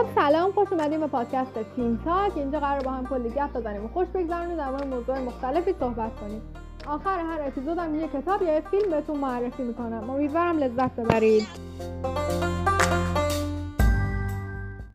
خب سلام خوش اومدیم به پادکست تیم تاک. اینجا قرار با هم کلی گپ بزنیم و خوش بگذرونیم در مورد موضوع مختلفی صحبت کنیم. آخر هر اپیزودم یه کتاب یا یه فیلم بهتون معرفی می‌کنم. امیدوارم لذت ببرید.